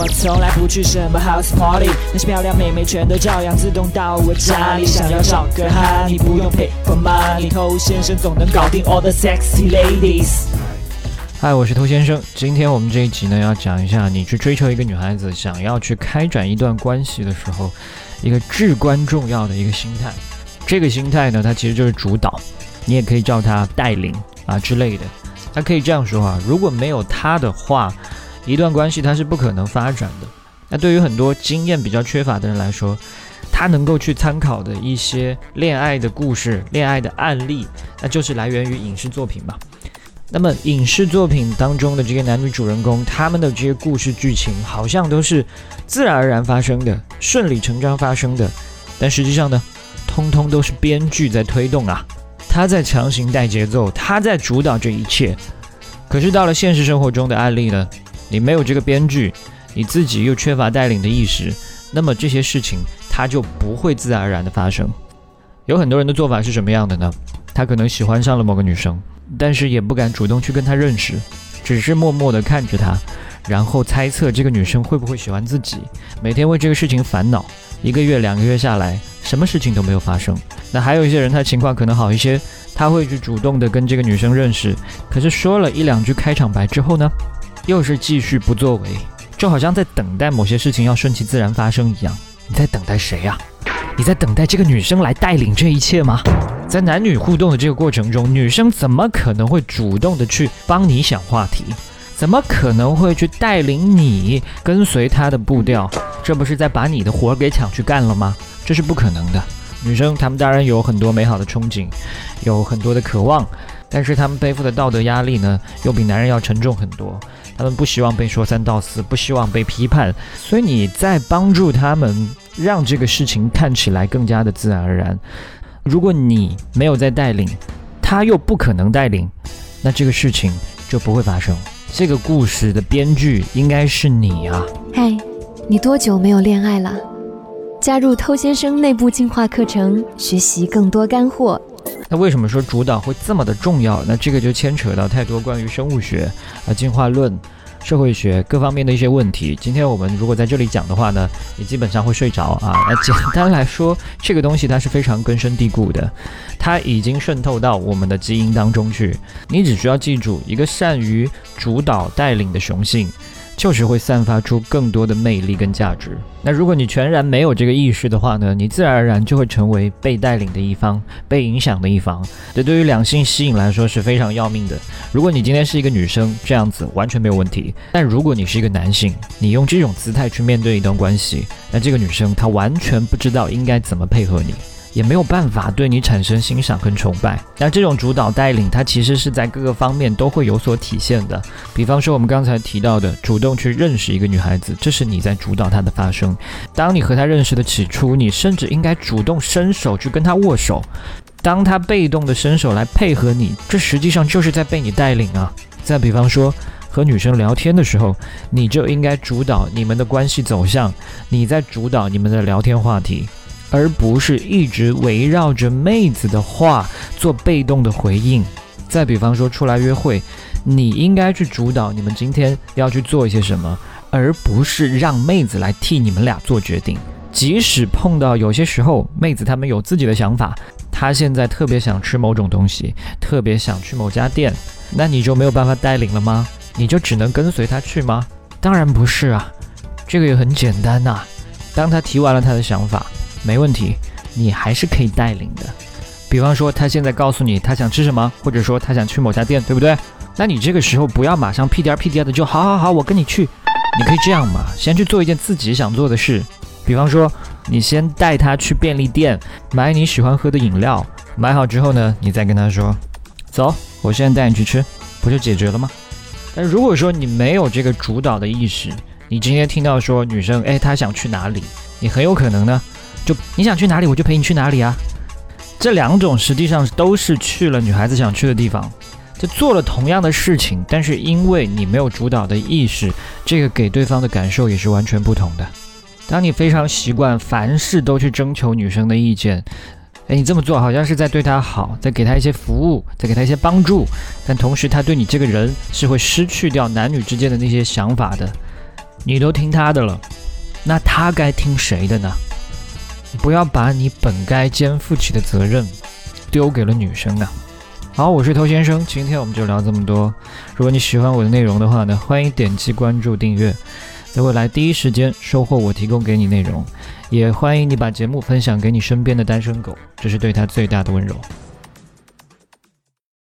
我从来不去什么 house party，那些漂亮妹妹全都照样自动到我家里。想要找个哈，你不用 pay for money，偷先生总能搞定 all the sexy ladies。嗨，我是偷先生。今天我们这一集呢，要讲一下你去追求一个女孩子，想要去开展一段关系的时候，一个至关重要的一个心态。这个心态呢，它其实就是主导，你也可以叫它带领啊之类的。它可以这样说啊，如果没有他的话，一段关系它是不可能发展的。那对于很多经验比较缺乏的人来说，他能够去参考的一些恋爱的故事、恋爱的案例，那就是来源于影视作品嘛。那么影视作品当中的这些男女主人公，他们的这些故事剧情好像都是自然而然发生的，顺理成章发生的，但实际上呢，通通都是编剧在推动啊，他在强行带节奏，他在主导这一切。可是到了现实生活中的案例呢，你没有这个编剧，你自己又缺乏带领的意识，那么这些事情它就不会自然而然的发生。有很多人的做法是什么样的呢？他可能喜欢上了某个女生。但是也不敢主动去跟她认识，只是默默地看着她，然后猜测这个女生会不会喜欢自己，每天为这个事情烦恼。一个月、两个月下来，什么事情都没有发生。那还有一些人，他情况可能好一些，他会去主动的跟这个女生认识，可是说了一两句开场白之后呢，又是继续不作为，就好像在等待某些事情要顺其自然发生一样。你在等待谁呀？你在等待这个女生来带领这一切吗？在男女互动的这个过程中，女生怎么可能会主动的去帮你想话题？怎么可能会去带领你跟随她的步调？这不是在把你的活给抢去干了吗？这是不可能的。女生她们当然有很多美好的憧憬，有很多的渴望，但是他们背负的道德压力呢，又比男人要沉重很多。他们不希望被说三道四，不希望被批判，所以你在帮助他们，让这个事情看起来更加的自然而然。如果你没有在带领，他又不可能带领，那这个事情就不会发生。这个故事的编剧应该是你啊！嗨，你多久没有恋爱了？加入偷先生内部进化课程，学习更多干货。那为什么说主导会这么的重要？那这个就牵扯到太多关于生物学啊进化论。社会学各方面的一些问题，今天我们如果在这里讲的话呢，你基本上会睡着啊。那简单来说，这个东西它是非常根深蒂固的，它已经渗透到我们的基因当中去。你只需要记住一个善于主导带领的雄性。就是会散发出更多的魅力跟价值。那如果你全然没有这个意识的话呢，你自然而然就会成为被带领的一方，被影响的一方。这对于两性吸引来说是非常要命的。如果你今天是一个女生，这样子完全没有问题。但如果你是一个男性，你用这种姿态去面对一段关系，那这个女生她完全不知道应该怎么配合你。也没有办法对你产生欣赏跟崇拜。那这种主导带领，它其实是在各个方面都会有所体现的。比方说，我们刚才提到的，主动去认识一个女孩子，这是你在主导她的发生。当你和她认识的起初，你甚至应该主动伸手去跟她握手。当她被动的伸手来配合你，这实际上就是在被你带领啊。再比方说，和女生聊天的时候，你就应该主导你们的关系走向，你在主导你们的聊天话题。而不是一直围绕着妹子的话做被动的回应。再比方说出来约会，你应该去主导你们今天要去做一些什么，而不是让妹子来替你们俩做决定。即使碰到有些时候妹子她们有自己的想法，她现在特别想吃某种东西，特别想去某家店，那你就没有办法带领了吗？你就只能跟随她去吗？当然不是啊，这个也很简单呐。当她提完了她的想法。没问题，你还是可以带领的。比方说，他现在告诉你他想吃什么，或者说他想去某家店，对不对？那你这个时候不要马上屁颠儿屁颠儿的就好好好，我跟你去。你可以这样嘛，先去做一件自己想做的事。比方说，你先带他去便利店买你喜欢喝的饮料，买好之后呢，你再跟他说，走，我现在带你去吃，不就解决了吗？但如果说你没有这个主导的意识，你今天听到说女生哎她想去哪里，你很有可能呢。就你想去哪里，我就陪你去哪里啊！这两种实际上都是去了女孩子想去的地方，就做了同样的事情，但是因为你没有主导的意识，这个给对方的感受也是完全不同的。当你非常习惯凡事都去征求女生的意见，诶，你这么做好像是在对她好，在给她一些服务，在给她一些帮助，但同时她对你这个人是会失去掉男女之间的那些想法的。你都听她的了，那她该听谁的呢？不要把你本该肩负起的责任丢给了女生啊！好，我是头先生，今天我们就聊这么多。如果你喜欢我的内容的话呢，欢迎点击关注订阅，在未来第一时间收获我提供给你内容。也欢迎你把节目分享给你身边的单身狗，这是对他最大的温柔。